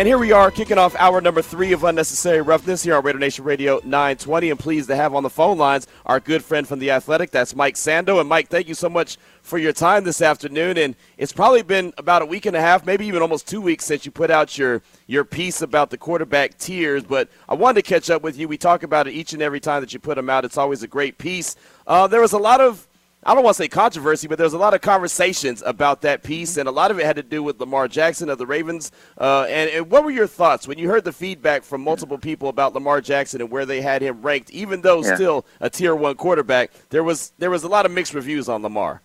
And here we are kicking off hour number three of Unnecessary Roughness here on Raider Nation Radio 920. And pleased to have on the phone lines our good friend from The Athletic. That's Mike Sando. And Mike, thank you so much for your time this afternoon. And it's probably been about a week and a half, maybe even almost two weeks since you put out your, your piece about the quarterback tiers. But I wanted to catch up with you. We talk about it each and every time that you put them out. It's always a great piece. Uh, there was a lot of I don't want to say controversy, but there's a lot of conversations about that piece, and a lot of it had to do with Lamar Jackson of the Ravens. Uh, and, and, what were your thoughts when you heard the feedback from multiple people about Lamar Jackson and where they had him ranked, even though yeah. still a tier one quarterback? There was there was a lot of mixed reviews on Lamar.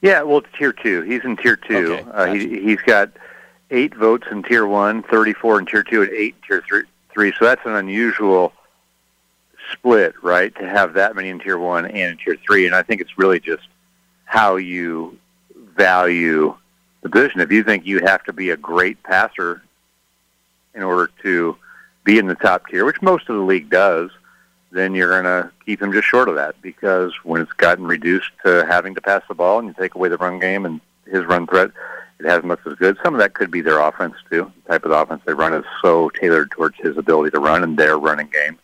Yeah, well, it's tier two. He's in tier two. Okay, uh, he, he's got eight votes in tier one, 34 in tier two, and eight in tier three. three. So that's an unusual split, right? To have that many in tier one and in tier three, and I think it's really just how you value the position. If you think you have to be a great passer in order to be in the top tier, which most of the league does, then you're going to keep him just short of that because when it's gotten reduced to having to pass the ball and you take away the run game and his run threat, it hasn't looked as good. Some of that could be their offense too. The type of offense they run is so tailored towards his ability to run and their running game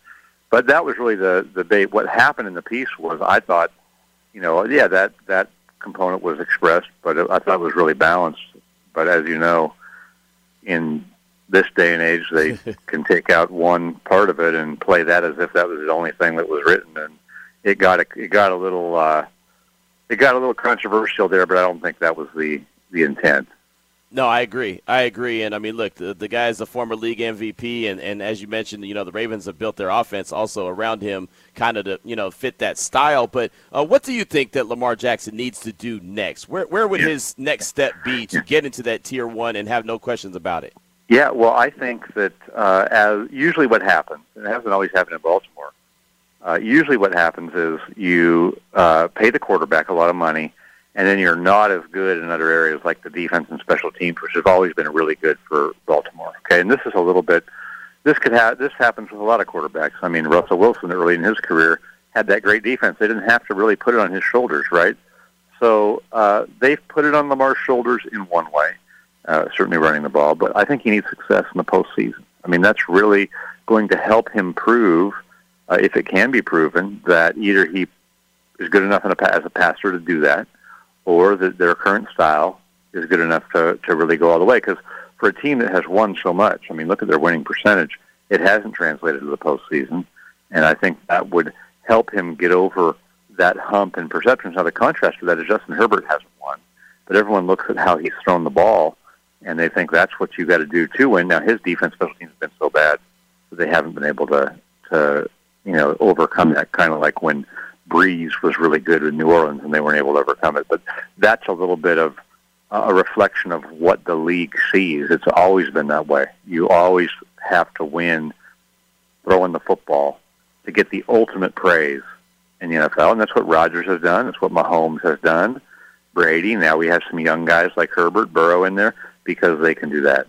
but that was really the the debate. What happened in the piece was I thought, you know, yeah, that that component was expressed, but I thought it was really balanced. But as you know, in this day and age, they can take out one part of it and play that as if that was the only thing that was written, and it got a, it got a little uh, it got a little controversial there. But I don't think that was the the intent. No, I agree. I agree. And I mean, look, the, the guy is a former league MVP, and, and as you mentioned, you know, the Ravens have built their offense also around him, kind of to you know fit that style. But uh, what do you think that Lamar Jackson needs to do next? Where where would his next step be to get into that tier one and have no questions about it? Yeah, well, I think that uh, as usually what happens, and it hasn't always happened in Baltimore. Uh, usually, what happens is you uh, pay the quarterback a lot of money and then you're not as good in other areas like the defense and special teams, which have always been really good for Baltimore. Okay, and this is a little bit. This could have this happens with a lot of quarterbacks. I mean, Russell Wilson early in his career had that great defense. They didn't have to really put it on his shoulders, right? So uh, they've put it on Lamar's shoulders in one way, uh, certainly running the ball. But I think he needs success in the postseason. I mean, that's really going to help him prove, uh, if it can be proven, that either he is good enough a, as a passer to do that, or that their current style is good enough to, to really go all the way. Because for a team that has won so much, I mean, look at their winning percentage. It hasn't translated to the postseason, and I think that would help him get over that hump in perception. Now, the contrast to that is Justin Herbert hasn't won, but everyone looks at how he's thrown the ball, and they think that's what you got to do to win. Now, his defense special teams have been so bad that they haven't been able to to you know overcome that. Kind of like when Brees was really good in New Orleans, and they weren't able to overcome it. But that's a little bit of uh, a reflection of what the league sees. It's always been that way. You always have to win throwing the football to get the ultimate praise in the NFL, and that's what Rodgers has done. That's what Mahomes has done. Brady. Now we have some young guys like Herbert, Burrow in there because they can do that.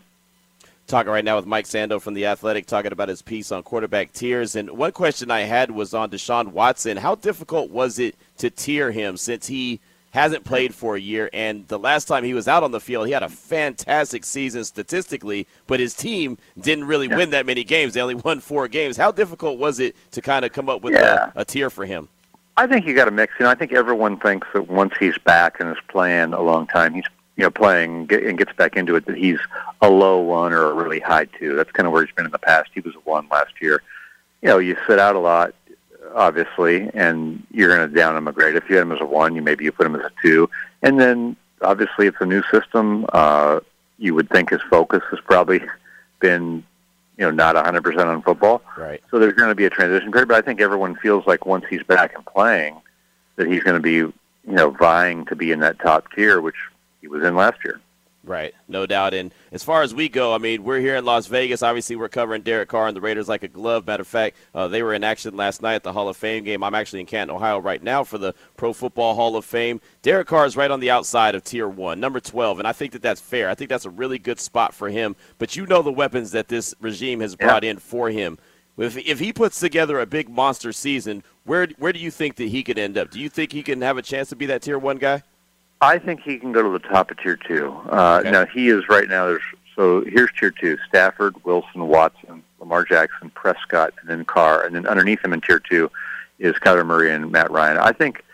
Talking right now with Mike Sando from The Athletic, talking about his piece on quarterback tiers. And one question I had was on Deshaun Watson. How difficult was it to tier him since he hasn't played for a year? And the last time he was out on the field, he had a fantastic season statistically, but his team didn't really yeah. win that many games. They only won four games. How difficult was it to kind of come up with yeah. a, a tier for him? I think you got to mix. You know, I think everyone thinks that once he's back and is playing a long time, he's you know, playing and gets back into it, that he's a low one or a really high two. That's kind of where he's been in the past. He was a one last year. You know, you sit out a lot, obviously, and you're going to down him a grade. If you had him as a one, you maybe you put him as a two, and then obviously it's a new system. Uh, you would think his focus has probably been, you know, not 100% on football. Right. So there's going to be a transition period, but I think everyone feels like once he's back and playing, that he's going to be, you know, vying to be in that top tier, which he was in last year. Right, no doubt. And as far as we go, I mean, we're here in Las Vegas. Obviously, we're covering Derek Carr and the Raiders like a glove. Matter of fact, uh, they were in action last night at the Hall of Fame game. I'm actually in Canton, Ohio right now for the Pro Football Hall of Fame. Derek Carr is right on the outside of Tier 1, number 12, and I think that that's fair. I think that's a really good spot for him. But you know the weapons that this regime has brought yeah. in for him. If, if he puts together a big monster season, where, where do you think that he could end up? Do you think he can have a chance to be that Tier 1 guy? I think he can go to the top of tier two. Uh, okay. Now he is right now. There's so here's tier two: Stafford, Wilson, Watson, Lamar Jackson, Prescott, and then Carr, and then underneath him in tier two is Kyler Murray and Matt Ryan. I think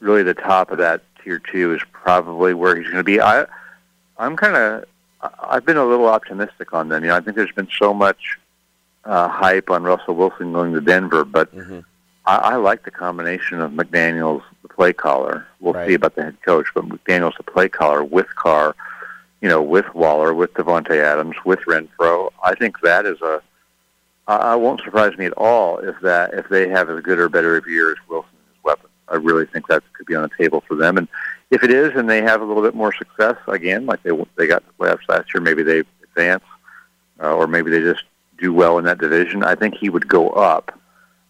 really the top of that tier two is probably where he's going to be. I I'm kind of I've been a little optimistic on them. You know, I think there's been so much uh, hype on Russell Wilson going to Denver, but. Mm-hmm I, I like the combination of McDaniels, play caller. We'll right. see about the head coach, but McDaniels, the play caller, with Carr, you know, with Waller, with Davante Adams, with Renfrow. I think that is a. I won't surprise me at all if that if they have as good or better of a year as Wilson and his weapons. I really think that could be on the table for them. And if it is, and they have a little bit more success again, like they they got the playoffs last year, maybe they advance, uh, or maybe they just do well in that division. I think he would go up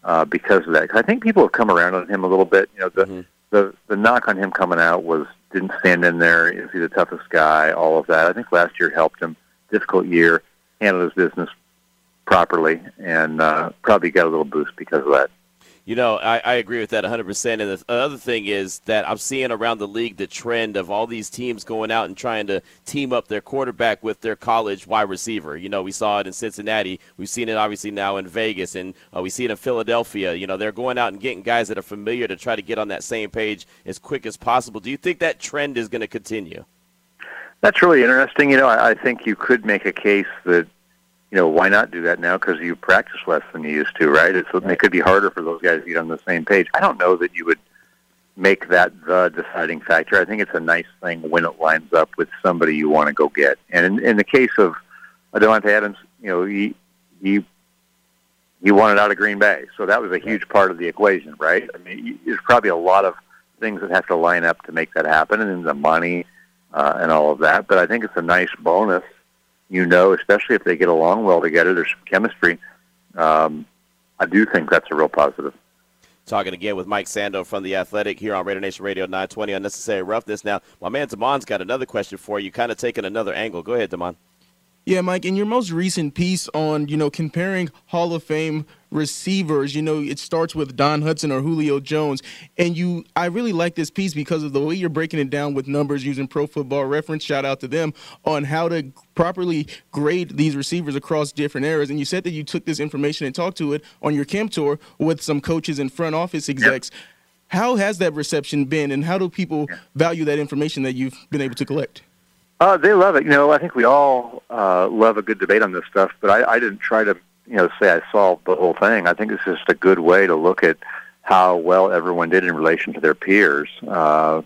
uh, because of that. Cause I think people have come around on him a little bit. You know, the mm-hmm. The the knock on him coming out was didn't stand in there. Is he the toughest guy? All of that. I think last year helped him. Difficult year, handled his business properly, and uh, probably got a little boost because of that. You know, I, I agree with that 100%. And the other thing is that I'm seeing around the league the trend of all these teams going out and trying to team up their quarterback with their college wide receiver. You know, we saw it in Cincinnati. We've seen it obviously now in Vegas, and uh, we see it in Philadelphia. You know, they're going out and getting guys that are familiar to try to get on that same page as quick as possible. Do you think that trend is going to continue? That's really interesting. You know, I, I think you could make a case that you know, why not do that now? Because you practice less than you used to, right? It's, right. It could be harder for those guys to get on the same page. I don't know that you would make that the deciding factor. I think it's a nice thing when it lines up with somebody you want to go get. And in, in the case of Davante Adams, you know, he he he wanted out of Green Bay, so that was a huge part of the equation, right? I mean, there's probably a lot of things that have to line up to make that happen, and then the money uh, and all of that. But I think it's a nice bonus you know, especially if they get along well together, there's some chemistry. Um, I do think that's a real positive. Talking again with Mike Sando from The Athletic here on Raider Nation Radio 920 Unnecessary Roughness. Now, my man Damon's got another question for you, kind of taking another angle. Go ahead, Damon. Yeah, Mike, in your most recent piece on, you know, comparing Hall of Fame receivers, you know, it starts with Don Hutson or Julio Jones. And you I really like this piece because of the way you're breaking it down with numbers using pro football reference. Shout out to them on how to properly grade these receivers across different eras. And you said that you took this information and talked to it on your camp tour with some coaches and front office execs. Yep. How has that reception been and how do people value that information that you've been able to collect? Uh, they love it. You know, I think we all uh, love a good debate on this stuff, but I, I didn't try to, you know, say I solved the whole thing. I think it's just a good way to look at how well everyone did in relation to their peers. Uh,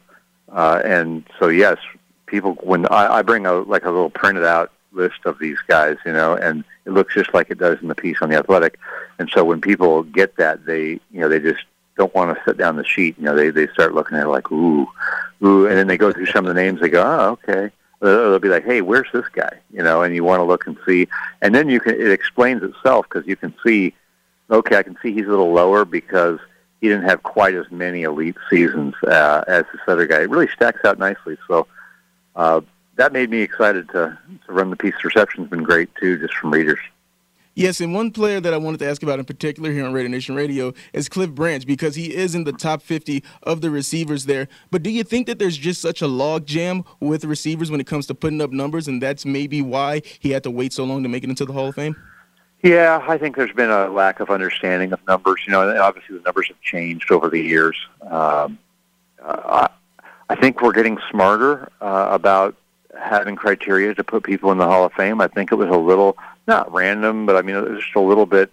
uh, and so, yes, people when I, I bring a like a little printed out list of these guys, you know, and it looks just like it does in the piece on the Athletic. And so when people get that, they, you know, they just don't want to set down the sheet. You know, they they start looking at it like, ooh, ooh, and then they go through some of the names. They go, oh, okay they'll be like, "Hey, where's this guy?" You know, and you want to look and see, and then you can. It explains itself because you can see, okay, I can see he's a little lower because he didn't have quite as many elite seasons uh, as this other guy. It really stacks out nicely. So uh, that made me excited to to run the piece. Reception's been great too, just from readers. Yes, and one player that I wanted to ask about in particular here on Raider Nation Radio is Cliff Branch because he is in the top 50 of the receivers there. But do you think that there's just such a log jam with receivers when it comes to putting up numbers, and that's maybe why he had to wait so long to make it into the Hall of Fame? Yeah, I think there's been a lack of understanding of numbers. You know, obviously the numbers have changed over the years. Um, uh, I think we're getting smarter uh, about having criteria to put people in the Hall of Fame. I think it was a little not random, but I mean, was just a little bit.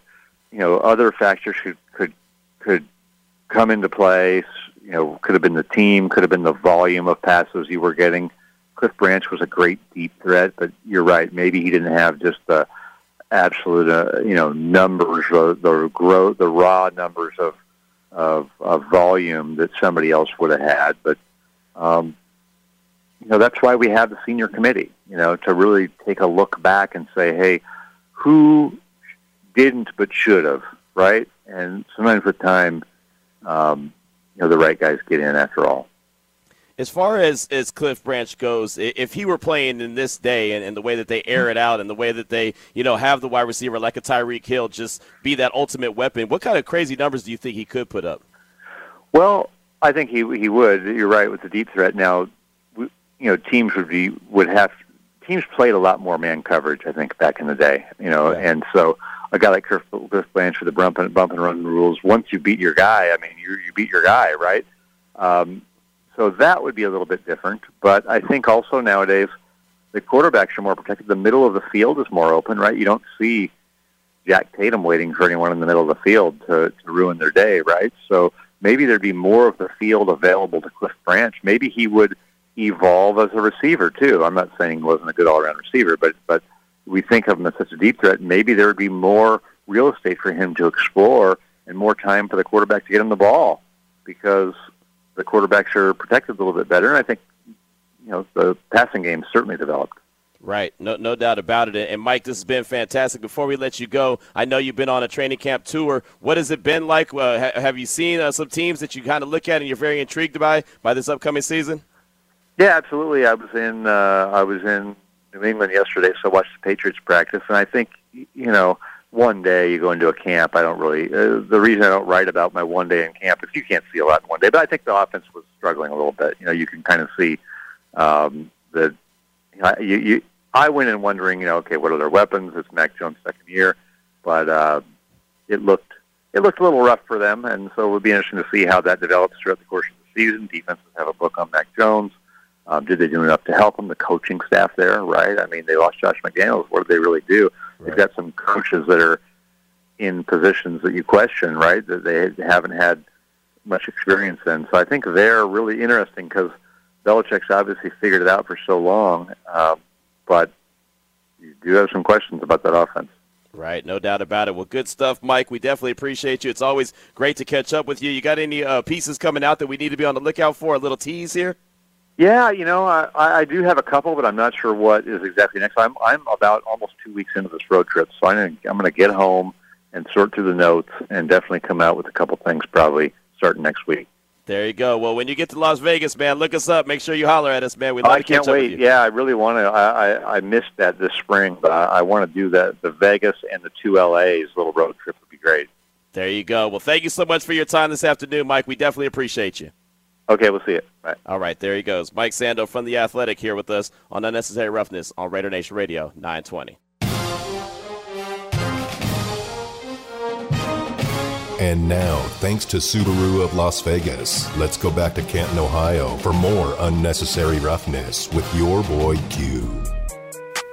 You know, other factors could could could come into place. You know, could have been the team, could have been the volume of passes you were getting. Cliff Branch was a great deep threat, but you're right. Maybe he didn't have just the absolute, uh, you know, numbers, uh, the growth, the raw numbers of, of of volume that somebody else would have had. But um, you know, that's why we have the senior committee. you know, to really take a look back and say, hey, who didn't but should have, right? And sometimes with time, um, you know, the right guys get in after all. As far as, as Cliff Branch goes, if he were playing in this day and, and the way that they air it out and the way that they, you know, have the wide receiver like a Tyreek Hill just be that ultimate weapon, what kind of crazy numbers do you think he could put up? Well, I think he he would. You're right with the deep threat. Now, you know, teams would be would have teams played a lot more man coverage. I think back in the day, you know, yeah. and so a guy like Cliff, Cliff Branch for the bump and bump and run rules. Once you beat your guy, I mean, you you beat your guy, right? Um, so that would be a little bit different. But I think also nowadays the quarterbacks are more protected. The middle of the field is more open, right? You don't see Jack Tatum waiting for anyone in the middle of the field to, to ruin their day, right? So maybe there'd be more of the field available to Cliff Branch. Maybe he would evolve as a receiver too. I'm not saying he wasn't a good all-around receiver, but but we think of him as such a deep threat. Maybe there would be more real estate for him to explore and more time for the quarterback to get him the ball because the quarterbacks are protected a little bit better. And I think you know the passing game certainly developed. Right, no, no doubt about it. And Mike, this has been fantastic. Before we let you go, I know you've been on a training camp tour. What has it been like? Uh, ha- have you seen uh, some teams that you kind of look at and you're very intrigued by by this upcoming season? Yeah, absolutely. I was in uh, I was in New England yesterday, so I watched the Patriots practice, and I think you know one day you go into a camp. I don't really. Uh, the reason I don't write about my one day in camp is you can't see a lot in one day. But I think the offense was struggling a little bit. You know, you can kind of see um, that you, you I went in wondering, you know, okay, what are their weapons? It's Mac Jones' second year, but uh, it looked it looked a little rough for them, and so it would be interesting to see how that develops throughout the course of the season. Defenses have a book on Mac Jones. Um, did they do enough to help him? The coaching staff there, right? I mean, they lost Josh McDaniels. What did they really do? Right. They've got some coaches that are in positions that you question, right? That they haven't had much experience in. So I think they're really interesting because Belichick's obviously figured it out for so long. Um, but you do have some questions about that offense. Right, no doubt about it. Well, good stuff, Mike. We definitely appreciate you. It's always great to catch up with you. You got any uh, pieces coming out that we need to be on the lookout for? A little tease here. Yeah, you know, I, I do have a couple, but I'm not sure what is exactly next. I'm I'm about almost two weeks into this road trip, so I'm I'm going to get home and sort through the notes and definitely come out with a couple things probably starting next week. There you go. Well, when you get to Las Vegas, man, look us up. Make sure you holler at us, man. We'd oh, love I to can't wait. Yeah, I really want to. I, I I missed that this spring, but I, I want to do that. The Vegas and the two LA's little road trip would be great. There you go. Well, thank you so much for your time this afternoon, Mike. We definitely appreciate you. Okay, we'll see it. Bye. All right, there he goes. Mike Sando from The Athletic here with us on Unnecessary Roughness on Raider Nation Radio 920. And now, thanks to Subaru of Las Vegas, let's go back to Canton, Ohio for more unnecessary roughness with your boy Q.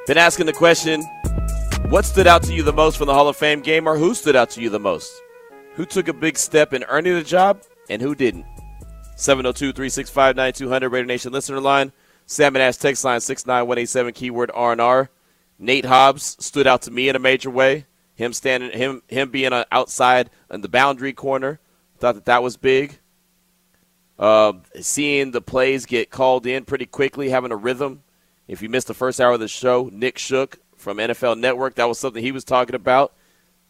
Been asking the question what stood out to you the most from the Hall of Fame game, or who stood out to you the most? Who took a big step in earning the job, and who didn't? 702 365 9200, Raider Nation listener line. Salmon Ash text line 69187, keyword R&R. Nate Hobbs stood out to me in a major way. Him standing, him him being outside in the boundary corner, thought that that was big. Uh, seeing the plays get called in pretty quickly, having a rhythm. If you missed the first hour of the show, Nick Shook from NFL Network, that was something he was talking about.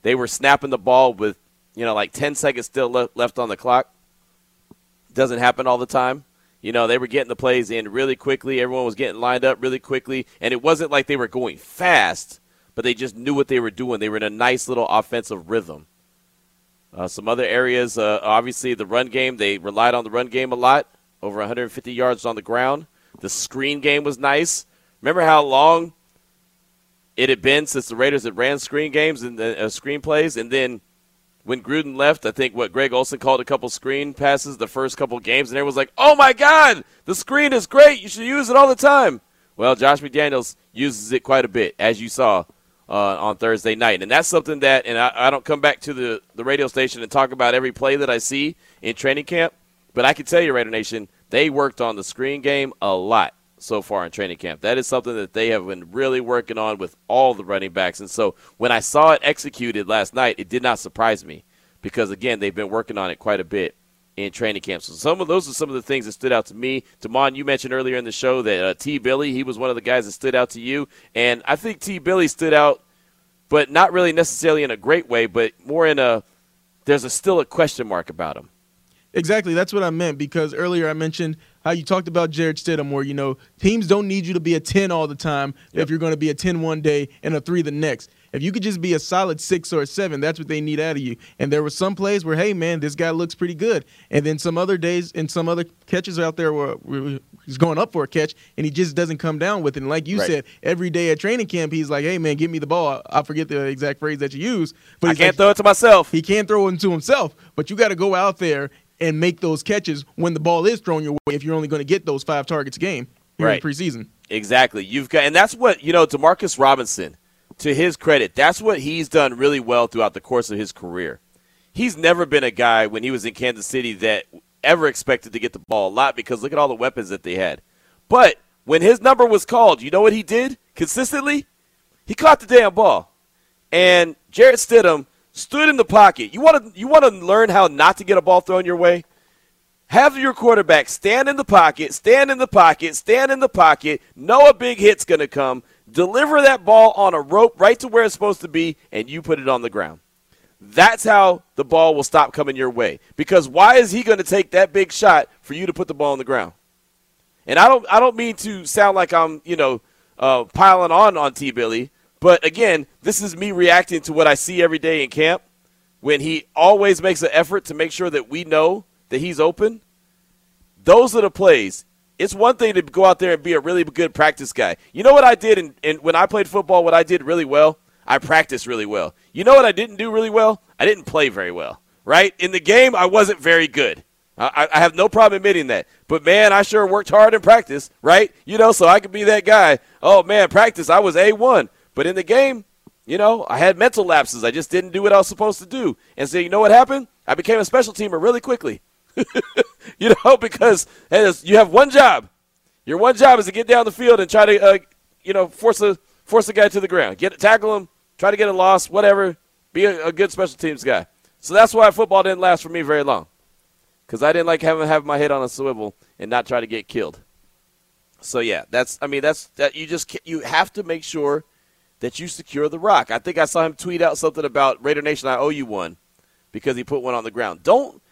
They were snapping the ball with, you know, like 10 seconds still left on the clock. Doesn't happen all the time. You know, they were getting the plays in really quickly. Everyone was getting lined up really quickly. And it wasn't like they were going fast but they just knew what they were doing. They were in a nice little offensive rhythm. Uh, some other areas, uh, obviously, the run game, they relied on the run game a lot, over 150 yards on the ground. The screen game was nice. Remember how long it had been since the Raiders had ran screen games and uh, screen plays? And then when Gruden left, I think what Greg Olsen called a couple screen passes the first couple games, and everyone was like, oh my God, the screen is great. You should use it all the time. Well, Josh McDaniels uses it quite a bit, as you saw uh, on Thursday night. And that's something that, and I, I, don't come back to the, the radio station and talk about every play that I see in training camp, but I can tell you, Raider Nation, they worked on the screen game a lot so far in training camp. That is something that they have been really working on with all the running backs. And so when I saw it executed last night, it did not surprise me because, again, they've been working on it quite a bit in training camp. So some of those are some of the things that stood out to me. Damon, you mentioned earlier in the show that uh, T. Billy, he was one of the guys that stood out to you, and I think T. Billy stood out, but not really necessarily in a great way, but more in a there's a still a question mark about him. Exactly, that's what I meant because earlier I mentioned how you talked about Jarrett Stidham, where you know teams don't need you to be a ten all the time yep. if you're going to be a 10 one day and a three the next. If you could just be a solid six or a seven, that's what they need out of you. And there were some plays where, hey man, this guy looks pretty good, and then some other days and some other catches out there where he's going up for a catch and he just doesn't come down with it. And like you right. said, every day at training camp, he's like, hey man, give me the ball. I forget the exact phrase that you use, but I can't like, throw it to myself. He can't throw it to himself, but you got to go out there and make those catches when the ball is thrown your way if you're only going to get those five targets a game right. in preseason. Exactly. You've got and that's what, you know, Demarcus Robinson, to his credit, that's what he's done really well throughout the course of his career. He's never been a guy when he was in Kansas City that ever expected to get the ball a lot because look at all the weapons that they had. But when his number was called, you know what he did consistently? He caught the damn ball. And Jarrett Stidham stood in the pocket. You want to you want to learn how not to get a ball thrown your way? Have your quarterback stand in the pocket, stand in the pocket, stand in the pocket, know a big hit's going to come, deliver that ball on a rope right to where it's supposed to be, and you put it on the ground. That's how the ball will stop coming your way. Because why is he going to take that big shot for you to put the ball on the ground? And I don't I don't mean to sound like I'm, you know, uh, piling on on T Billy, but again, this is me reacting to what I see every day in camp when he always makes an effort to make sure that we know that he's open. Those are the plays. It's one thing to go out there and be a really good practice guy. You know what I did in, in when I played football, what I did really well? I practiced really well. You know what I didn't do really well? I didn't play very well, right? In the game, I wasn't very good. I, I, have no problem admitting that. But man, I sure worked hard in practice, right? You know, so I could be that guy. Oh man, practice, I was A1. But in the game, you know, I had mental lapses. I just didn't do what I was supposed to do. And so, you know what happened? I became a special teamer really quickly. you know, because you have one job. Your one job is to get down the field and try to, uh, you know, force a force a guy to the ground, get tackle him, try to get a loss, whatever. Be a, a good special teams guy. So that's why football didn't last for me very long, because I didn't like having have my head on a swivel and not try to get killed. So yeah, that's I mean that's that you just you have to make sure that you secure the rock. I think I saw him tweet out something about Raider Nation. I owe you one because he put one on the ground. Don't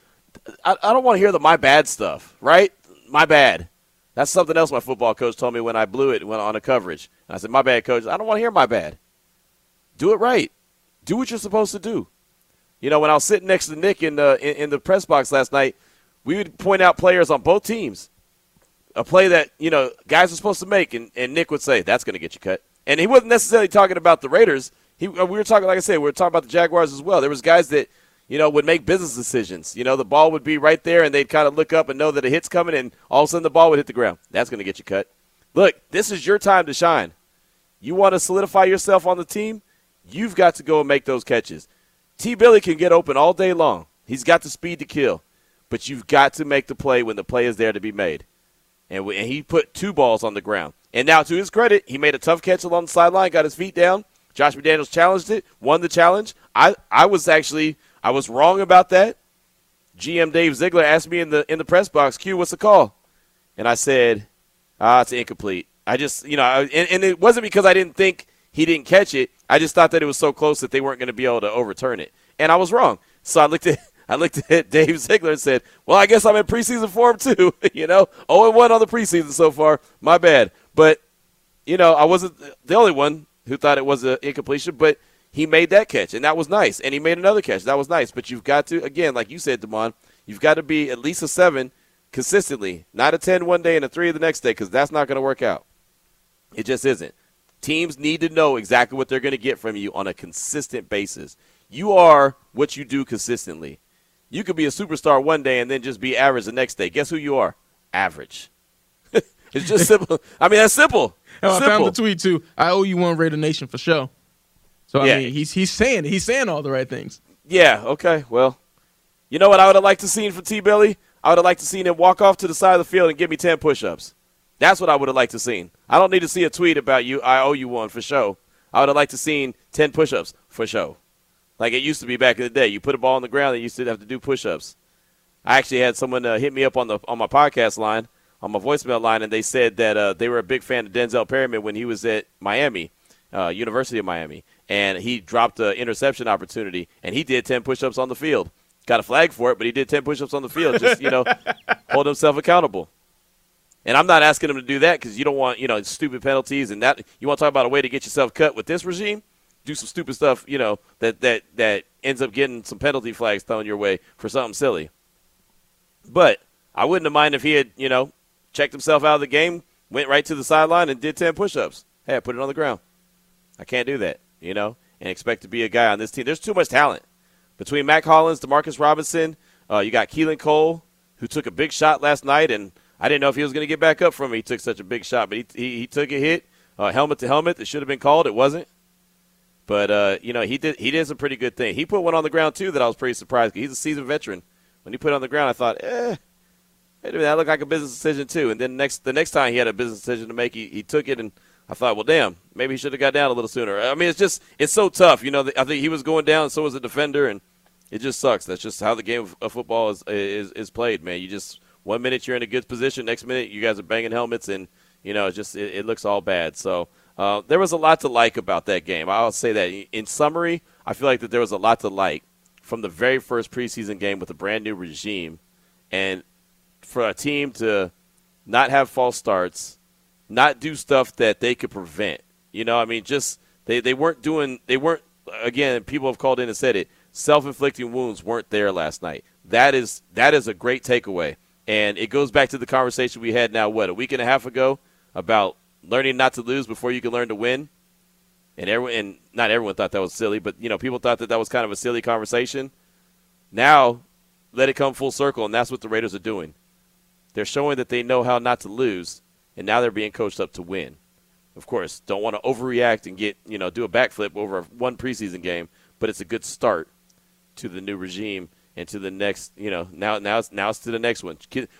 I, I don't want to hear the my bad stuff, right? My bad. That's something else my football coach told me when I blew it went on a coverage. And I said, "My bad, coach. I don't want to hear my bad. Do it right. Do what you're supposed to do." You know, when I was sitting next to Nick in the in, in the press box last night, we would point out players on both teams. A play that you know guys are supposed to make, and, and Nick would say, "That's going to get you cut." And he wasn't necessarily talking about the Raiders. He, uh, we were talking, like I said, we were talking about the Jaguars as well. There was guys that, you know, would make business decisions. You know, the ball would be right there, and they'd kind of look up and know that a hit's coming, and all of a sudden the ball would hit the ground. That's going to get you cut. Look, this is your time to shine. You want to solidify yourself on the team? You've got to go and make those catches. T. Billy can get open all day long. He's got the speed to kill, but you've got to make the play when the play is there to be made. And, and he put two balls on the ground. And now, to his credit, he made a tough catch along the sideline, got his feet down. Josh McDaniels challenged it, won the challenge. I, I was actually I was wrong about that. GM Dave Ziegler asked me in the in the press box, "Q, what's the call?" And I said, "Ah, it's incomplete." I just, you know, and, and it wasn't because I didn't think he didn't catch it. I just thought that it was so close that they weren't going to be able to overturn it, and I was wrong. So I looked at I looked at Dave Ziegler and said, "Well, I guess I'm in preseason form too." you know, 0 1 on the preseason so far. My bad. But you know, I wasn't the only one who thought it was an incompletion, but he made that catch, and that was nice. And he made another catch. That was nice. But you've got to, again, like you said, Damon, you've got to be at least a seven consistently, not a 10 one day and a three the next day, because that's not going to work out. It just isn't. Teams need to know exactly what they're going to get from you on a consistent basis. You are what you do consistently. You could be a superstar one day and then just be average the next day. Guess who you are? Average. It's just simple. I mean, that's simple. Oh, I found the tweet too. I owe you one Raider Nation for sure. So I yeah. mean, he's he's saying he's saying all the right things. Yeah. Okay. Well, you know what I would have liked to seen from T. Billy? I would have liked to seen him walk off to the side of the field and give me ten push-ups. That's what I would have liked to seen. I don't need to see a tweet about you. I owe you one for sure. I would have liked to seen ten push-ups for sure, like it used to be back in the day. You put a ball on the ground, and you used to have to do push-ups. I actually had someone uh, hit me up on the on my podcast line, on my voicemail line, and they said that uh, they were a big fan of Denzel Perryman when he was at Miami, uh, University of Miami, and he dropped an interception opportunity, and he did ten push-ups on the field. Got a flag for it, but he did ten push-ups on the field, just you know, hold himself accountable. And I'm not asking him to do that because you don't want you know stupid penalties and that you want to talk about a way to get yourself cut with this regime. Do some stupid stuff, you know, that that that ends up getting some penalty flags thrown your way for something silly. But I wouldn't have minded if he had, you know, checked himself out of the game, went right to the sideline, and did 10 push ups. Hey, I put it on the ground. I can't do that, you know, and expect to be a guy on this team. There's too much talent. Between Mack Hollins, Demarcus Robinson, uh, you got Keelan Cole, who took a big shot last night, and I didn't know if he was going to get back up from it. He took such a big shot, but he, he, he took a hit, uh, helmet to helmet. That should have been called. It wasn't. But uh, you know, he did he did some pretty good thing. He put one on the ground too that I was pretty surprised. He's a seasoned veteran. When he put it on the ground, I thought, eh, wait a minute, that looked like a business decision too. And then next the next time he had a business decision to make, he, he took it, and I thought, well, damn, maybe he should have got down a little sooner. I mean, it's just it's so tough. You know, I think he was going down, so was the defender, and it just sucks. That's just how the game of football is is, is played, man. You just one minute you're in a good position, next minute you guys are banging helmets, and you know, it just it, it looks all bad. So. Uh, there was a lot to like about that game. I'll say that. In summary, I feel like that there was a lot to like from the very first preseason game with a brand new regime, and for a team to not have false starts, not do stuff that they could prevent. You know, I mean, just they, they weren't doing they weren't again. People have called in and said it. Self-inflicting wounds weren't there last night. That is that is a great takeaway, and it goes back to the conversation we had now what a week and a half ago about learning not to lose before you can learn to win. And everyone, and not everyone thought that was silly, but you know, people thought that that was kind of a silly conversation. Now, let it come full circle, and that's what the Raiders are doing. They're showing that they know how not to lose, and now they're being coached up to win. Of course, don't want to overreact and get you know do a backflip over one preseason game, but it's a good start to the new regime and to the next. You know, now now it's now it's to the next one.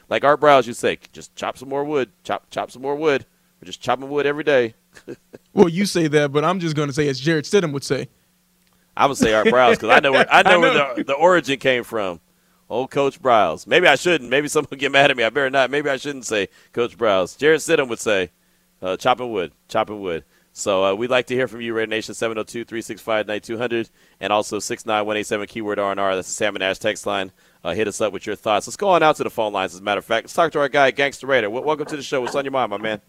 Like Art Briles, you say, just chop some more wood, chop chop some more wood. We're just chopping wood every day. well, you say that, but I'm just going to say, as Jarrett Stidham would say. I would say Art Briles because I know where I know, I know. where the, the origin came from. Old Coach Briles. Maybe I shouldn't. Maybe someone will get mad at me. I better not. Maybe I shouldn't say Coach Briles. Jarrett Stidham would say, uh, chopping wood, chopping wood. So uh, we'd like to hear from you, Raider Nation, 702-365-9200, and also 69187 keyword R&R. That's the Salmon Ash text line. Uh, hit us up with your thoughts. Let's go on out to the phone lines, as a matter of fact. Let's talk to our guy, Gangster Raider. W- welcome to the show. What's on your mind, my man?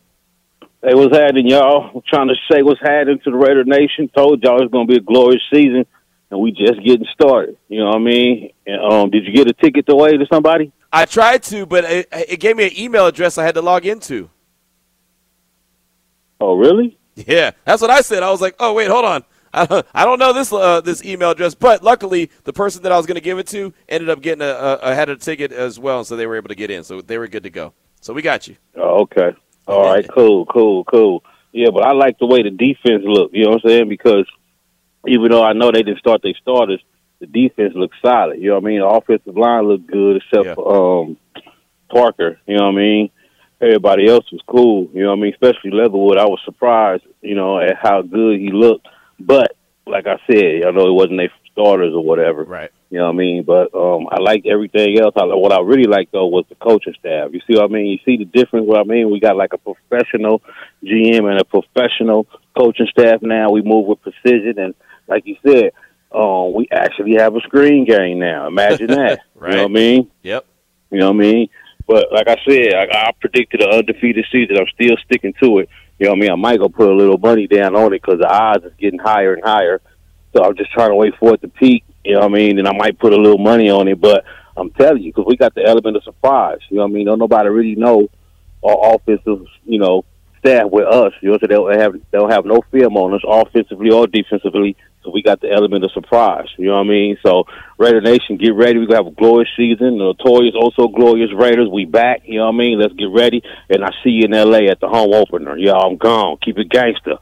Hey, what's happening, y'all? I'm trying to say what's happening to the Raider Nation. Told y'all it's going to be a glorious season, and we just getting started. You know what I mean? And, um, did you get a ticket to way to somebody? I tried to, but it, it gave me an email address I had to log into. Oh, really? Yeah, that's what I said. I was like, oh wait, hold on. I don't know this uh, this email address, but luckily the person that I was going to give it to ended up getting a, a, a had a ticket as well, so they were able to get in. So they were good to go. So we got you. Oh, okay. All right, cool, cool, cool. Yeah, but I like the way the defense looked. You know what I'm saying? Because even though I know they didn't start their starters, the defense looked solid. You know what I mean? The offensive line looked good, except yeah. for um, Parker. You know what I mean? Everybody else was cool. You know what I mean? Especially Leatherwood. I was surprised, you know, at how good he looked. But like I said, I know it wasn't their starters or whatever. Right. You know what I mean? But um, I liked everything else. I, what I really liked though was the coaching staff. You see what I mean? You see the difference. What I mean? We got like a professional GM and a professional coaching staff now. We move with precision, and like you said, um, we actually have a screen game now. Imagine that. right. You know what I mean? Yep. You know what I mean? But like I said, I, I predicted an undefeated season. I'm still sticking to it. You know what I mean? I might go put a little money down on it because the odds is getting higher and higher. So I'm just trying to wait for it to peak you know what I mean? And I might put a little money on it, but I'm telling you, because we got the element of surprise. You know what I mean? Don't nobody really know our offensive, you know, staff with us. You know, so they'll have they'll have no film on us offensively or defensively. So we got the element of surprise. You know what I mean? So Raider Nation, get ready. We're gonna have a glorious season. The notorious, also glorious Raiders. We back. You know what I mean? Let's get ready. And I see you in LA at the home opener. Yeah, I'm gone. Keep it gangster.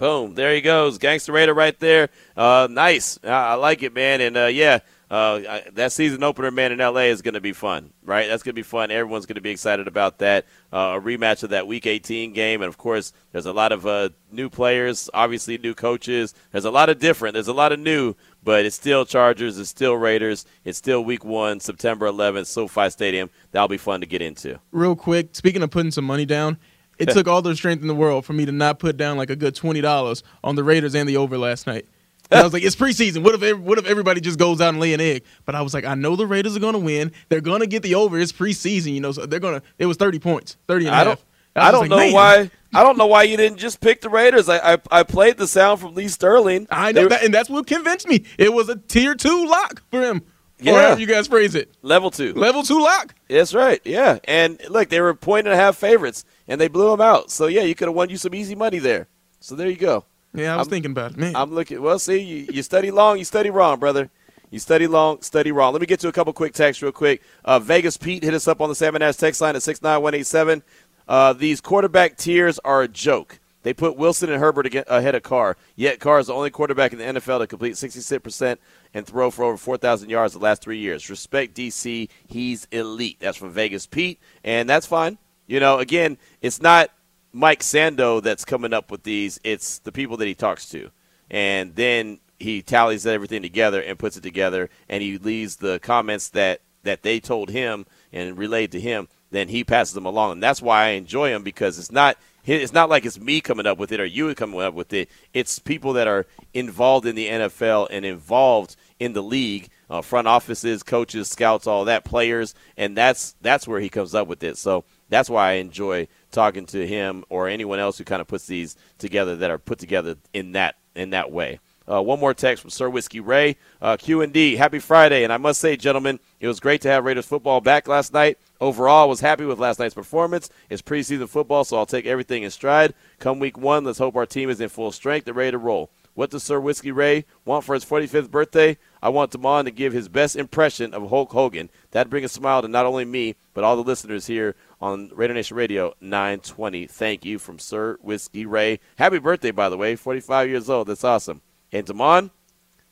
Boom. There he goes. Gangster Raider right there. Uh, nice. I, I like it, man. And uh, yeah, uh, I, that season opener, man, in LA is going to be fun, right? That's going to be fun. Everyone's going to be excited about that. Uh, a rematch of that Week 18 game, and of course, there's a lot of uh, new players, obviously new coaches. There's a lot of different. There's a lot of new, but it's still Chargers. It's still Raiders. It's still Week One, September 11th, SoFi Stadium. That'll be fun to get into. Real quick, speaking of putting some money down, it took all the strength in the world for me to not put down like a good twenty dollars on the Raiders and the over last night. And I was like, it's preseason. What if what if everybody just goes out and lay an egg? But I was like, I know the Raiders are going to win. They're going to get the over. It's preseason, you know. So they're going to. It was thirty points, thirty and a I half. I I don't like, know man. why. I don't know why you didn't just pick the Raiders. I I, I played the sound from Lee Sterling. I know were- that, and that's what convinced me. It was a tier two lock for him. Yeah. You guys phrase it, level two. level two lock. That's right. Yeah. And look, they were point and a half favorites, and they blew them out. So yeah, you could have won you some easy money there. So there you go. Yeah, I was I'm- thinking about it, man. I'm looking. Well, see, you, you study long, you study wrong, brother. You study long, study wrong. Let me get to a couple quick texts real quick. Uh, Vegas Pete hit us up on the Salmon Ash text line at six nine one eight seven. Uh, these quarterback tiers are a joke. They put Wilson and Herbert ahead of Carr. Yet Carr is the only quarterback in the NFL to complete 66% and throw for over 4,000 yards the last three years. Respect DC. He's elite. That's from Vegas Pete, and that's fine. You know, again, it's not Mike Sando that's coming up with these. It's the people that he talks to, and then he tallies everything together and puts it together, and he leaves the comments that that they told him and relayed to him. Then he passes them along, and that's why I enjoy him because it's not it's not like it's me coming up with it or you coming up with it. It's people that are involved in the NFL and involved in the league, uh, front offices, coaches, scouts, all that, players, and that's that's where he comes up with it. So that's why I enjoy talking to him or anyone else who kind of puts these together that are put together in that in that way. Uh, one more text from Sir Whiskey Ray. Uh, Q and D. Happy Friday, and I must say, gentlemen, it was great to have Raiders football back last night. Overall, was happy with last night's performance. It's preseason football, so I'll take everything in stride. Come week one, let's hope our team is in full strength and ready to roll. What does Sir Whiskey Ray want for his 45th birthday? I want Damon to give his best impression of Hulk Hogan. That'd bring a smile to not only me, but all the listeners here on Raider Nation Radio 920. Thank you from Sir Whiskey Ray. Happy birthday, by the way. 45 years old. That's awesome. And Damon,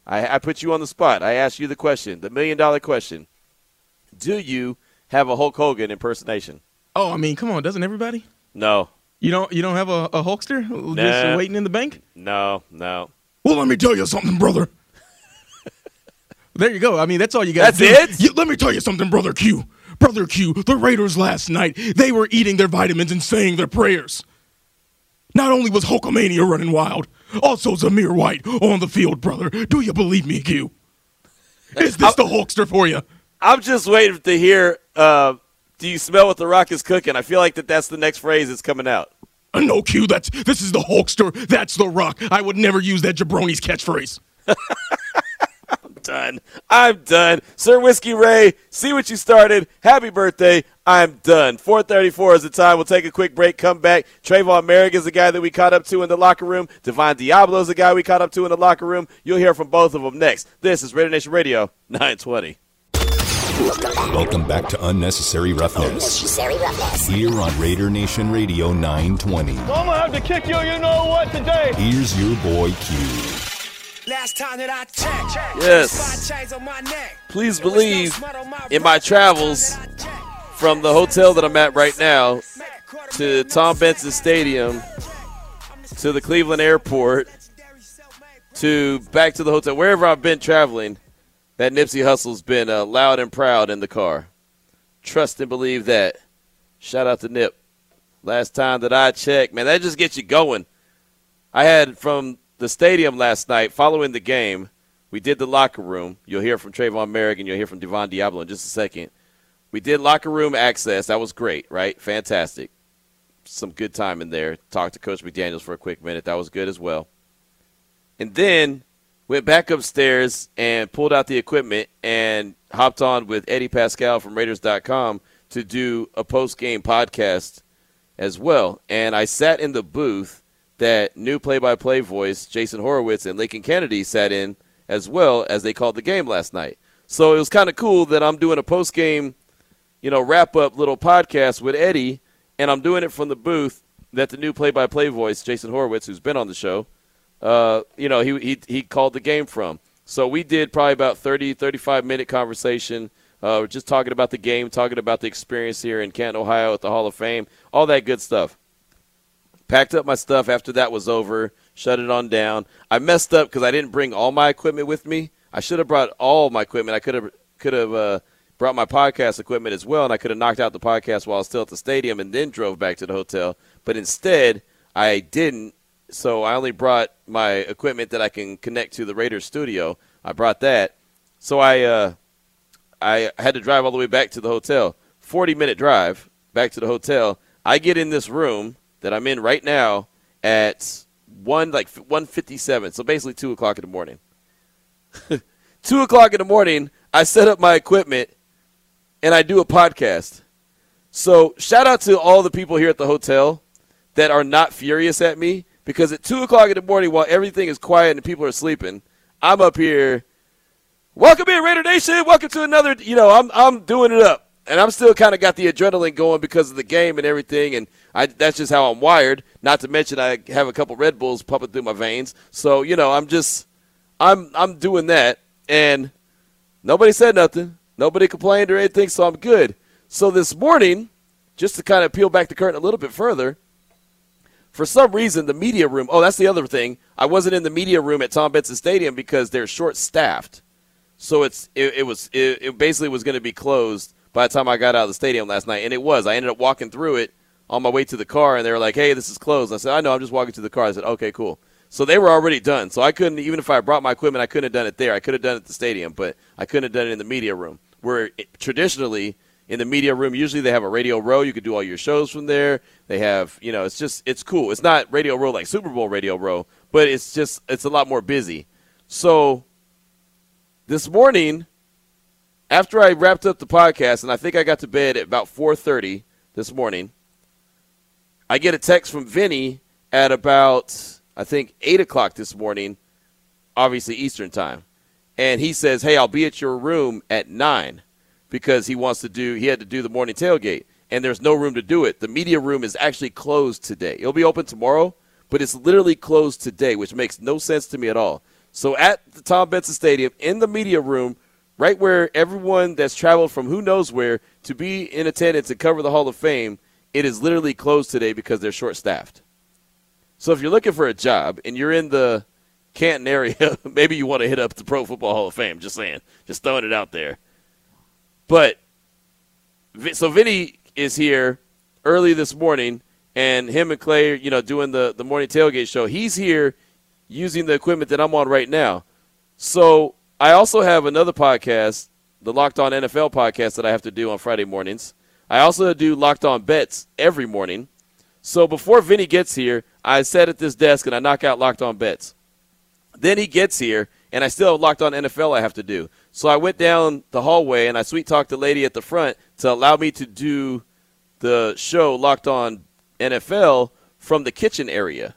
I, I put you on the spot. I asked you the question, the million dollar question. Do you have a Hulk Hogan impersonation? oh, I mean, come on, doesn't everybody? No, You don't you don't have a, a Hulkster just waiting in the bank? no, no. Well, let me tell you something, brother. there you go. I mean, that's all you got. That's it? You, let me tell you something, brother Q. Brother Q. The Raiders last night they were eating their vitamins and saying their prayers. Not only was Hulkamania running wild, also Zamir White on the field, brother. Do you believe me, Q? Is this the Hulkster for you? I'm just waiting to hear. Uh, do you smell what the Rock is cooking? I feel like that that's the next phrase that's coming out. Uh, no, Q. That's this is the Hulkster. That's the Rock. I would never use that jabroni's catchphrase. Done. I'm done. Sir Whiskey Ray, see what you started. Happy birthday. I'm done. 434 is the time. We'll take a quick break, come back. Tre'von Moehrig is the guy that we caught up to in the locker room. Divine Deablo is the guy we caught up to in the locker room. You'll hear from both of them next. This is Raider Nation Radio 920. Welcome back to Unnecessary Roughness Unnecessary roughness. here on Raider Nation Radio 920. I'm gonna have to kick you, you know what, today. Here's your boy Q. Last time that I checked, Yes. five chains on my neck. Please There was no believe smut on my in my travels Last time that I checked. from the hotel that I'm at right now to Tom. Benson Stadium to the Cleveland airport to back to the hotel, wherever I've been traveling, that Nipsey Hussle's been uh, loud and proud in the car. Trust and believe that. Shout out to Nip. Last time that I checked, man, that just gets you going. I had from the stadium last night, following the game, we did the locker room. You'll hear from Tre'von Moehrig and you'll hear from Devon Deablo in just a second. We did locker room access. That was great, right? Fantastic. Some good time in there. Talked to Coach McDaniels for a quick minute. That was good as well. And then went back upstairs and pulled out the equipment and hopped on with Eddie Paskal from Raiders.com to do a post game podcast as well. And I sat in the booth that new play by play voice, Jason Horowitz and Lincoln Kennedy, sat in as well as they called the game last night. So it was kind of cool that I'm doing a post game, you know, wrap up little podcast with Eddie, and I'm doing it from the booth that the new play by play voice, Jason Horowitz, who's been on the show, uh, you know, he, he he called the game from. So we did probably about 30, 35 minute conversation, uh, just talking about the game, talking about the experience here in Canton, Ohio at the Hall of Fame, all that good stuff. Packed up my stuff after that was over, shut it on down. I messed up because I didn't bring all my equipment with me. I should have brought all my equipment. I could have could have uh, brought my podcast equipment as well, and I could have knocked out the podcast while I was still at the stadium and then drove back to the hotel. But instead, I didn't. So I only brought my equipment that I can connect to the Raiders studio. I brought that. So I uh, I had to drive all the way back to the hotel. 40 minute drive back to the hotel. I get in this room that I'm in right now at one like 157. So basically two o'clock in the morning. two o'clock in the morning. I set up my equipment and I do a podcast. So shout out to all the people here at the hotel that are not furious at me because at two o'clock in the morning, while everything is quiet and people are sleeping, I'm up here. Welcome in Raider Nation. Welcome to another. You know, I'm I'm doing it up, and I'm still kind of got the adrenaline going because of the game and everything, and I, that's just how I'm wired. Not to mention I have a couple Red Bulls pumping through my veins, so you know I'm just I'm I'm doing that, and nobody said nothing, nobody complained or anything, so I'm good. So this morning, just to kind of peel back the curtain a little bit further, for some reason the media room. Oh, that's the other thing. I wasn't in the media room at Tom Benson Stadium because they're short staffed. So it's it, it was it, it basically was going to be closed by the time I got out of the stadium last night, and it was. I ended up walking through it on my way to the car, and they were like, "Hey, this is closed." I said, "I know. I'm just walking to the car." I said, "Okay, cool." So they were already done. So I couldn't even if I brought my equipment, I couldn't have done it there. I could have done it at the stadium, but I couldn't have done it in the media room, where it, traditionally in the media room usually they have a radio row. You could do all your shows from there. They have, you know, it's just it's cool. It's not radio row like Super Bowl radio row, but it's just it's a lot more busy. So this morning after I wrapped up the podcast, and I think I got to bed at about 4:30 this morning, I get a text from Vinny at about I think eight o'clock this morning, obviously Eastern time, and he says, "Hey, I'll be at your room at nine because he wants to do he had to do the morning tailgate, and there's no room to do it. The media room is actually closed today. It'll be open tomorrow, but it's literally closed today, which makes no sense to me at all." So at the Tom Benson Stadium in the media room right where everyone that's traveled from who knows where to be in attendance and cover the Hall of Fame, it is literally closed today because they're short staffed. So if you're looking for a job and you're in the Canton area, maybe you want to hit up the Pro Football Hall of Fame. Just saying, just throwing it out there. But so Vinny is here early this morning, and him and Clay, you know, doing the the morning tailgate show. He's here using the equipment that I'm on right now. So I also have another podcast, the Locked On NFL podcast that I have to do on Friday mornings. I also do Locked On Bets every morning. So before Vinny gets here, I sit at this desk and I knock out Locked On Bets. Then he gets here, and I still have Locked On NFL I have to do. So I went down the hallway and I sweet talked the lady at the front to allow me to do the show Locked On NFL from the kitchen area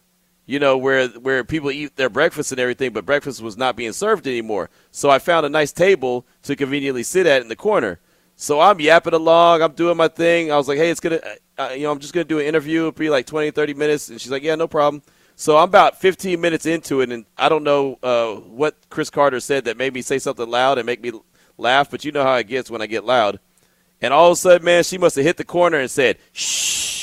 you know, where where people eat their breakfast and everything, but breakfast was not being served anymore. So I found a nice table to conveniently sit at in the corner. So I'm yapping along, I'm doing my thing. I was like, hey, it's gonna, uh, you know, I'm just gonna do an interview. It'll be like 20, 30 minutes, and she's like, yeah, no problem. So I'm about 15 minutes into it, and I don't know uh, what Chris Carter said that made me say something loud and make me laugh, but you know how it gets when I get loud. And all of a sudden, man, she must have hit the corner and said, shh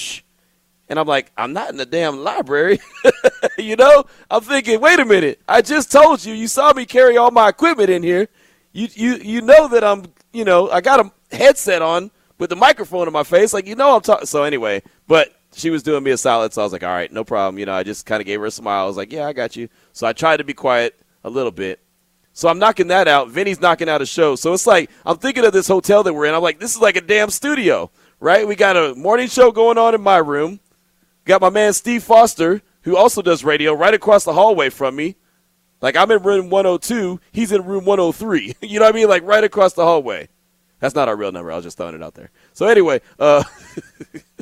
and I'm like, I'm not in the damn library. you know? I'm thinking, wait a minute. I just told you, you saw me carry all my equipment in here. You you you know that I'm, you know, I got a headset on with the microphone in my face. Like, you know I'm talking. So anyway, but she was doing me a solid. So I was like, all right, no problem. You know, I just kind of gave her a smile. I was like, yeah, I got you. So I tried to be quiet a little bit. So I'm knocking that out. Vinny's knocking out a show. So it's like, I'm thinking of this hotel that we're in. I'm like, this is like a damn studio, right? We got a morning show going on in my room. Got my man Steve Foster, who also does radio, right across the hallway from me. Like I'm in room 102, he's in room 103. you know what I mean? Like right across the hallway. That's not our real number. I was just throwing it out there. So anyway, uh,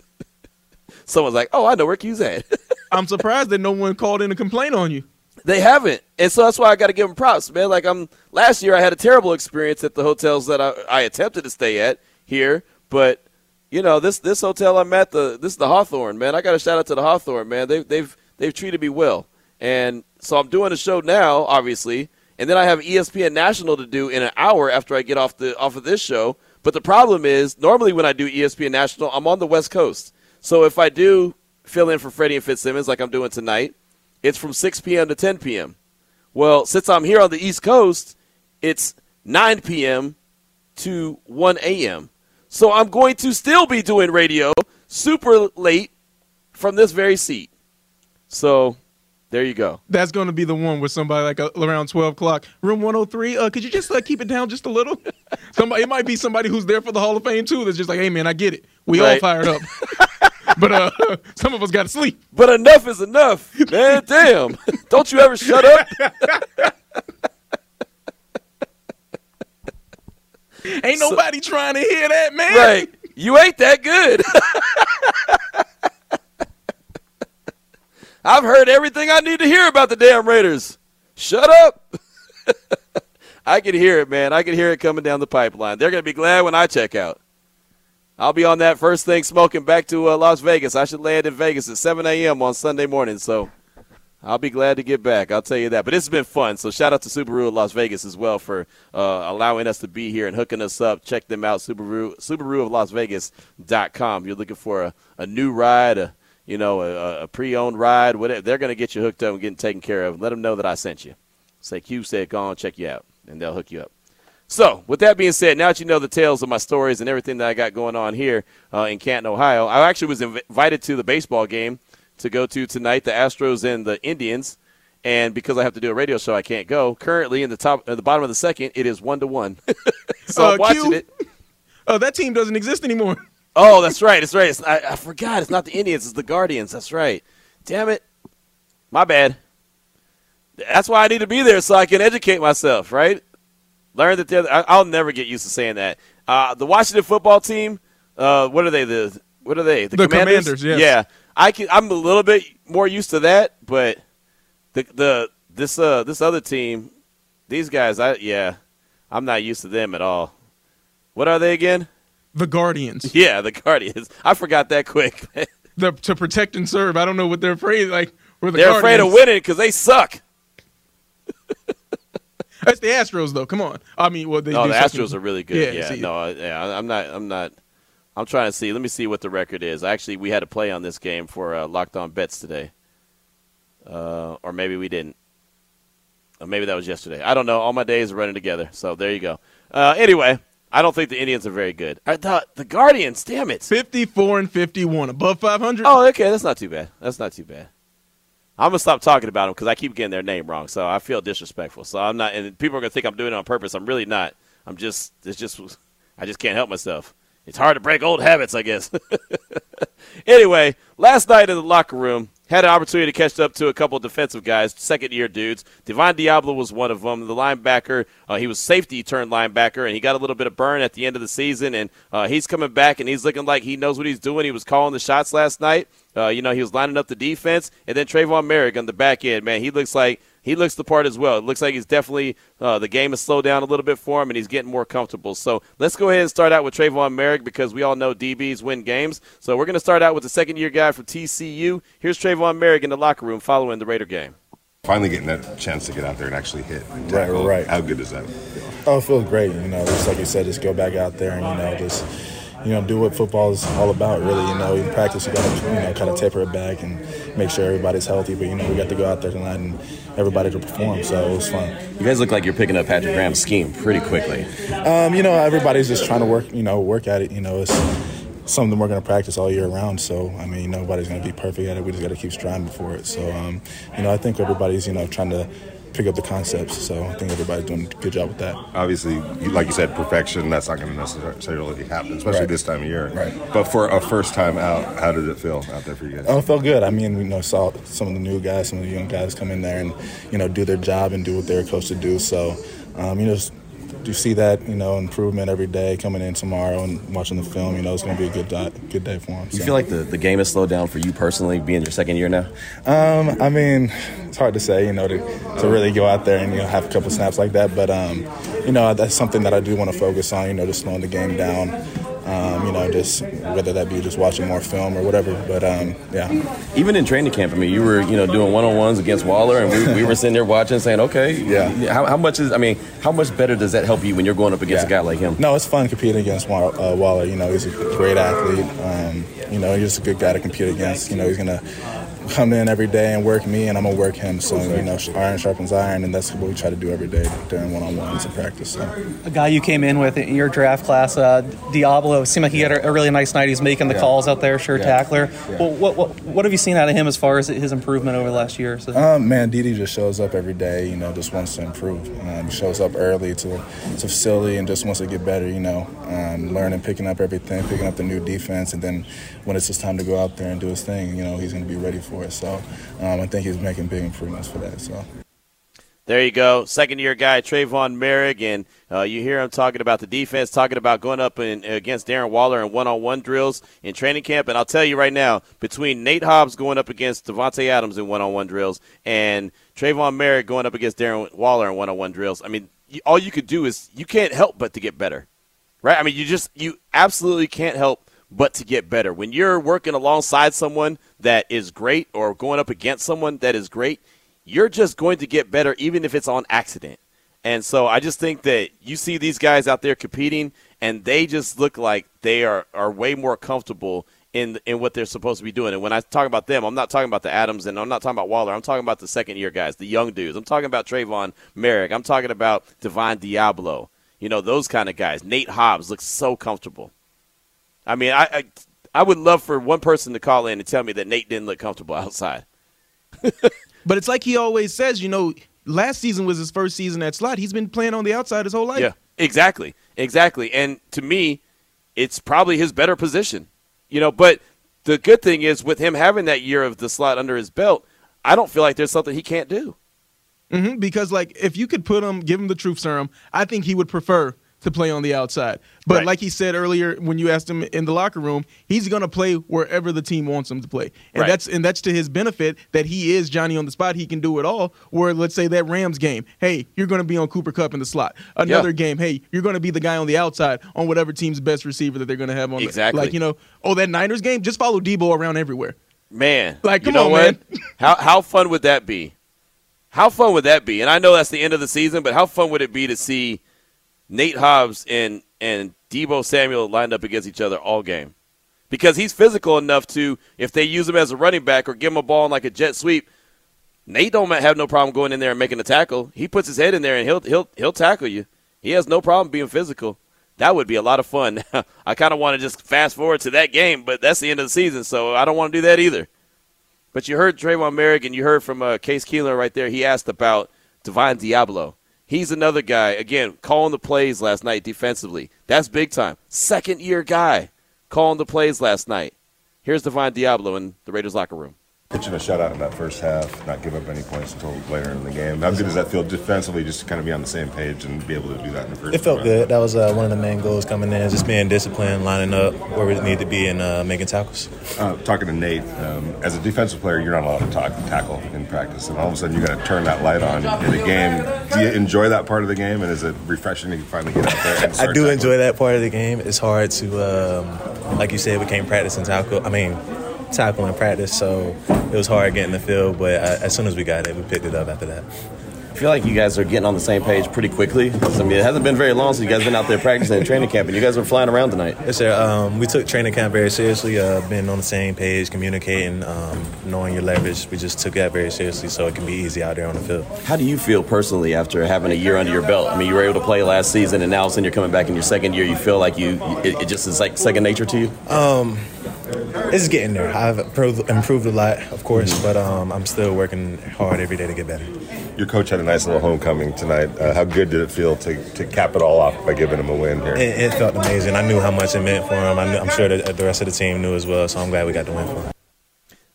someone's like, "Oh, I know where Q's at." I'm surprised that no one called in to complain on you. They haven't, and so that's why I got to give them props, man. Like I'm last year, I had a terrible experience at the hotels that I, I attempted to stay at here, but you know this this hotel I'm at the this is the Hawthorne man. I got a shout out to the Hawthorne man. They they've they've treated me well, and So I'm doing a show now, obviously, and then I have ESPN National to do in an hour after I get off the off of this show. But the problem is, normally when I do ESPN National, I'm on the West Coast. So if I do fill in for Freddie and Fitzsimmons like I'm doing tonight, it's from 6 p.m. to 10 p.m. Well, since I'm here on the East Coast, it's 9 p.m. to 1 a.m. So I'm going to still be doing radio super late from this very seat. So there you go. That's going to be the one with somebody like uh, around 12 o'clock. Room 103. Uh, could you just uh, keep it down just a little? somebody, it might be somebody who's there for the Hall of Fame too. That's just like, hey man, I get it. We all fired up, but uh, some of us got to sleep. But enough is enough, man. Damn. Don't you ever shut up? Ain't nobody trying to hear that, man. Right. You ain't that good. I've heard everything I need to hear about the damn Raiders. Shut up. I can hear it, man. I can hear it coming down the pipeline. They're going to be glad when I check out. I'll be on that first thing smoking back to uh, Las Vegas. I should land in Vegas at 7 a.m. on Sunday morning, so I'll be glad to get back. I'll tell you that. But has been fun. So shout out to Subaru of Las Vegas as well for uh, allowing us to be here and hooking us up. Check them out, Subaru Subaru of Las Vegas.com. You're looking for a, a new ride, a you know, a, a pre-owned ride, whatever. They're going to get you hooked up and getting taken care of. Let them know that I sent you. Say Q said, go on, check you out, and they'll hook you up. So, with that being said, now that you know the tales of my stories and everything that I got going on here uh, in Canton, Ohio, I actually was inv- invited to the baseball game to go to tonight, the Astros and the Indians. And because I have to do a radio show, I can't go. Currently, in the top, at the bottom of the second, it is one to one. so Uh, I'm watching Q? it. Uh, that team doesn't exist anymore. Oh, that's right. That's right. It's, I, I forgot. It's not the Indians. It's the Guardians. That's right. Damn it. My bad. That's why I need to be there so I can educate myself, right? Learn that they're. I- I'll never get used to saying that. Uh, the Washington football team. Uh, what are they? The what are they? The Commanders, yes. Yeah. I can. I'm a little bit more used to that, but the the this uh this other team, these guys. I yeah, I'm not used to them at all. What are they again? The Guardians, Yeah, the Guardians. I forgot that quick. the, to protect and serve. I don't know what they're afraid. Like we're the They're Guardians. afraid of winning because they suck. That's the Astros, though. Come on. I mean, well, they No, do the something- Astros are really good. Yeah, Yeah, no, yeah, I'm not. I'm not. I'm trying to see. Let me see what the record is. Actually, we had a play on this game for uh, Locked On Bets today, uh, or maybe we didn't. Or maybe that was yesterday. I don't know. All my days are running together. So there you go. Uh, anyway, I don't think the Indians are very good. I thought the Guardians. Damn it. 54 and 51, above 500. Oh, okay. That's not too bad. That's not too bad. I'm gonna stop talking about them because I keep getting their name wrong. So I feel disrespectful. So I'm not, and people are gonna think I'm doing it on purpose. I'm really not. I'm just, it's just, I just can't help myself. It's hard to break old habits, I guess. anyway, last night in the locker room, had an opportunity to catch up to a couple defensive guys, second year dudes. Divine Deablo was one of them. The linebacker, uh, he was safety turned linebacker, and he got a little bit of burn at the end of the season. And uh, he's coming back, and he's looking like he knows what he's doing. He was calling the shots last night. Uh, you know, he was lining up the defense, and then Tre'von Moehrig on the back end. Man, he looks like he looks the part as well. It looks like he's definitely uh, the game has slowed down a little bit for him, and he's getting more comfortable. So let's go ahead and start out with Tre'von Moehrig because we all know DBs win games. So we're going to start out with the second year guy from TCU. Here's Tre'von Moehrig in the locker room following the Raider game. Finally getting that chance to get out there and actually hit. and Right, tackle. right. How good does that feel? Oh, it feels great. You know, just like you said, just go back out there and you know just you know do what football is all about. Really, you know, in practice you got to you know kind of taper it back and make sure everybody's healthy. But you know, we got to go out there tonight and everybody to perform. So it was fun. You guys look like you're picking up Patrick Graham's scheme pretty quickly. Um, you know, everybody's just trying to work. You know, work at it. You know, it's something we're going to practice all year round. So I mean, nobody's going to be perfect at it. We just got to keep striving for it. So um, you know, I think everybody's you know trying to pick up the concepts. So I think everybody's doing a good job with that. Obviously, like you said, perfection, that's not going to necessarily happen, especially Right. this time of year. Right. But for a first time out, how did it feel out there for you guys? Oh, it felt good. I mean, you know, saw some of the new guys, some of the young guys come in there and, you know, do their job and do what they're coached to do. So, um, you know, you see that, you know, improvement every day coming in tomorrow and watching the film. You know, it's going to be a good di- good day for him. Do you feel like the, the game has slowed down for you personally, being your second year now? Um, I mean, it's hard to say, you know, to, to really go out there and you know have a couple snaps like that. But um, you know, that's something that I do want to focus on. You know, just slowing the game down. Um, you know, just whether that be just watching more film or whatever. But um, yeah. Even in training camp, I mean, you were you know doing one on ones against Waller, and we, we were sitting there watching, saying, okay, Yeah. How, how much is I mean, how much better does that help you when you're going up against a guy like him? No, it's fun competing against uh, Waller. You know, he's a great athlete. Um, you know, he's a good guy to compete against. You know, he's gonna come in every day and work me, and I'm gonna work him. So you know, iron sharpens iron, and that's what we try to do every day during one-on-ones and practice. So. A guy you came in with in your draft class, uh, Deablo, seemed like he had a, a really nice night. He's making the Yeah. calls out there, sure Yeah. tackler. Yeah. Well, what, what what have you seen out of him as far as his improvement over the last year? or So? Um, man, Didi just shows up every day. You know, just wants to improve. Um, shows up early to to facility and just wants to get better. You know, um, learning, picking up everything, picking up the new defense, and then when it's just time to go out there and do his thing, you know, he's going to be ready for it. So um, I think he's making big improvements for that. So. There you go. Second year guy, Tre'von Moehrig. And uh, you hear him talking about the defense, talking about going up in, against Darren Waller in one on one drills in training camp. And I'll tell you right now, between Nate Hobbs going up against Davante Adams in one on one drills and Tre'von Moehrig going up against Darren Waller in one on one drills, I mean, all you could do is you can't help but to get better. Right? I mean, you just, you absolutely can't help but to get better. When you're working alongside someone that is great or going up against someone that is great, you're just going to get better even if it's on accident. And so I just think that you see these guys out there competing and they just look like they are, are way more comfortable in in what they're supposed to be doing. And when I talk about them, I'm not talking about the Adams and I'm not talking about Waller. I'm talking about the second year guys, the young dudes. I'm talking about Tre'von Moehrig. I'm talking about Divine Deablo. You know, those kind of guys. Nate Hobbs looks so comfortable. I mean, I, I I would love for one person to call in and tell me that Nate didn't look comfortable outside. But it's like he always says, you know, last season was his first season at slot. He's been playing on the outside his whole life. Yeah, exactly, exactly. And to me, it's probably his better position. You know, but the good thing is with him having that year of the slot under his belt, I don't feel like there's something he can't do. hmm because like if you could put him, give him the truth serum, I think he would prefer to play on the outside. But Right. like he said earlier when you asked him in the locker room, he's going to play wherever the team wants him to play. And Right. that's and that's to his benefit that he is Johnny on the spot. He can do it all. Where let's say that Rams game, hey, you're going to be on Cooper Kupp in the slot. Another Yeah. game, hey, you're going to be the guy on the outside on whatever team's best receiver that they're going to have on. the- Exactly. like you know, oh that Niners game, just follow Deebo around everywhere. Man, Like, you come know on, what? man. how how fun would that be? How fun would that be? And I know that's the end of the season, but how fun would it be to see Nate Hobbs and and Deebo Samuel lined up against each other all game? Because he's physical enough to, if they use him as a running back or give him a ball in like a jet sweep, Nate don't have no problem going in there and making a tackle. He puts his head in there and he'll he'll he'll tackle you. He has no problem being physical. That would be a lot of fun. I kind of want to just fast forward to that game, but that's the end of the season, so I don't want to do that either. But you heard Tre'von Moehrig and you heard from uh, Case Keeler right there. He asked about Divine Deablo. He's another guy, again, calling the plays last night defensively. That's big time. Second year guy calling the plays last night. Here's Divine Deablo in the Raiders locker room. Pitching a shutout in that first half, not give up any points until later in the game. How good does that feel defensively, just to kind of be on the same page and be able to do that in the first? It felt quarter? good. That was uh, one of the main goals coming in, just being disciplined, lining up where we need to be, and uh, making tackles. Uh, talking to Nate, um, as a defensive player, you're not allowed to talk, tackle in practice, and all of a sudden you got to turn that light on in a game. Do you enjoy that part of the game, and is it refreshing to finally get out there? And I do tackling? enjoy that part of the game. It's hard to, um, like you said, we can't practice and tackle. I mean, tackle in practice, so it was hard getting the field. But uh, as soon as we got it, we picked it up after that. I feel like you guys are getting on the same page pretty quickly. I mean, it hasn't been very long since you guys been out there practicing and training camp, and you guys were flying around tonight. Yes, sir. Um, we took training camp very seriously. Uh, being on the same page, communicating, um, knowing your leverage. We just took that very seriously, so it can be easy out there on the field. How do you feel personally after having a year under your belt? I mean, you were able to play last season, and now all of a sudden you're coming back in your second year. You feel like you it, it just is like second nature to you. Um, it's getting there. I've improved, improved a lot, of course, Mm-hmm. but um, I'm still working hard every day to get better. Your coach had a nice little homecoming tonight. Uh, how good did it feel to, to cap it all off by giving him a win here? It, it felt amazing. I knew how much it meant for him. I knew, I'm sure that the rest of the team knew as well, so I'm glad we got the win for him.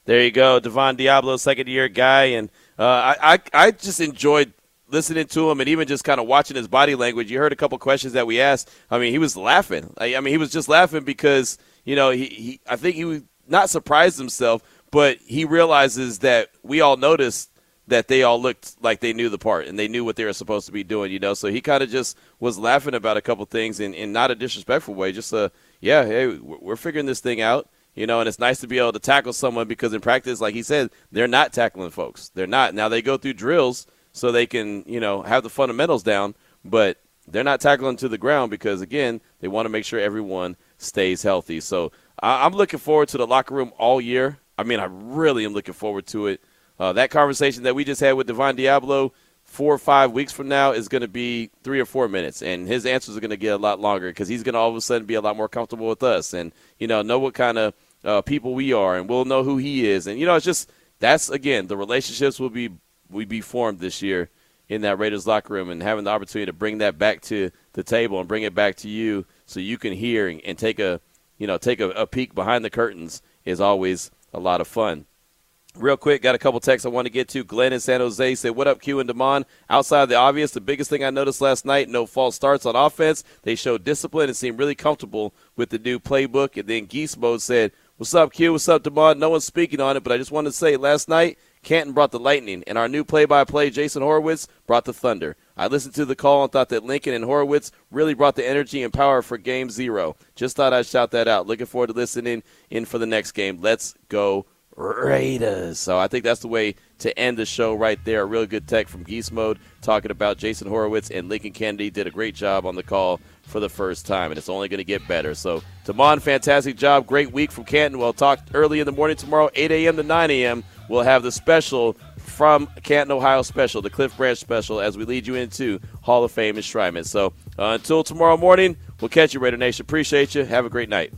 There you go, Divine Deablo, second year guy, and uh, I, I I just enjoyed listening to him and even just kind of watching his body language. You heard a couple questions that we asked. I mean, he was laughing. I, I mean, he was just laughing because you know he, he I think he was not surprised himself, but he realizes that we all noticed that they all looked like they knew the part and they knew what they were supposed to be doing, you know. So he kind of just was laughing about a couple things in, in not a disrespectful way, just a yeah, hey, we're figuring this thing out, you know. And it's nice to be able to tackle someone because in practice, like he said, they're not tackling folks. They're not. Now they go through drills so they can you know have the fundamentals down, but they're not tackling to the ground because again, they want to make sure everyone stays healthy. So I'm looking forward to the locker room all year. I mean, I really am looking forward to it. Uh, that conversation that we just had with Divine Deablo four or five weeks from now is going to be three or four minutes, and his answers are going to get a lot longer because he's going to all of a sudden be a lot more comfortable with us, and you know know what kind of uh, people we are, and we'll know who he is, and you know it's just that's again the relationships will be will be formed this year in that Raiders locker room, and having the opportunity to bring that back to the table and bring it back to you so you can hear and, take a you know take a, a peek behind the curtains is always a lot of fun. Real quick, got a couple texts I want to get to. Glenn in San Jose said, What up, Q and Damon? Outside the obvious, the biggest thing I noticed last night no false starts on offense. They showed discipline and seemed really comfortable with the new playbook. And then Geese Mode said, What's up, Q? What's up, Damon? No one's speaking on it, but I just wanted to say last night, Canton brought the lightning, and our new play by play, Jason Horowitz, brought the thunder. I listened to the call and thought that Lincoln and Horowitz really brought the energy and power for game zero. Just thought I'd shout that out. Looking forward to listening in for the next game. Let's go Raiders. So I think that's the way to end the show right there. A real good tech from Geese Mode talking about Jason Horowitz and Lincoln Kennedy did a great job on the call for the first time, and it's only going to get better. So, Damon, fantastic job. Great week from Canton. We'll talk early in the morning tomorrow, 8 a.m. to 9 a.m. We'll have the special from Canton, Ohio special, the Cliff Branch special, as we lead you into Hall of Fame enshrinement. So, uh, until tomorrow morning, we'll catch you, Raider Nation. Appreciate you. Have a great night.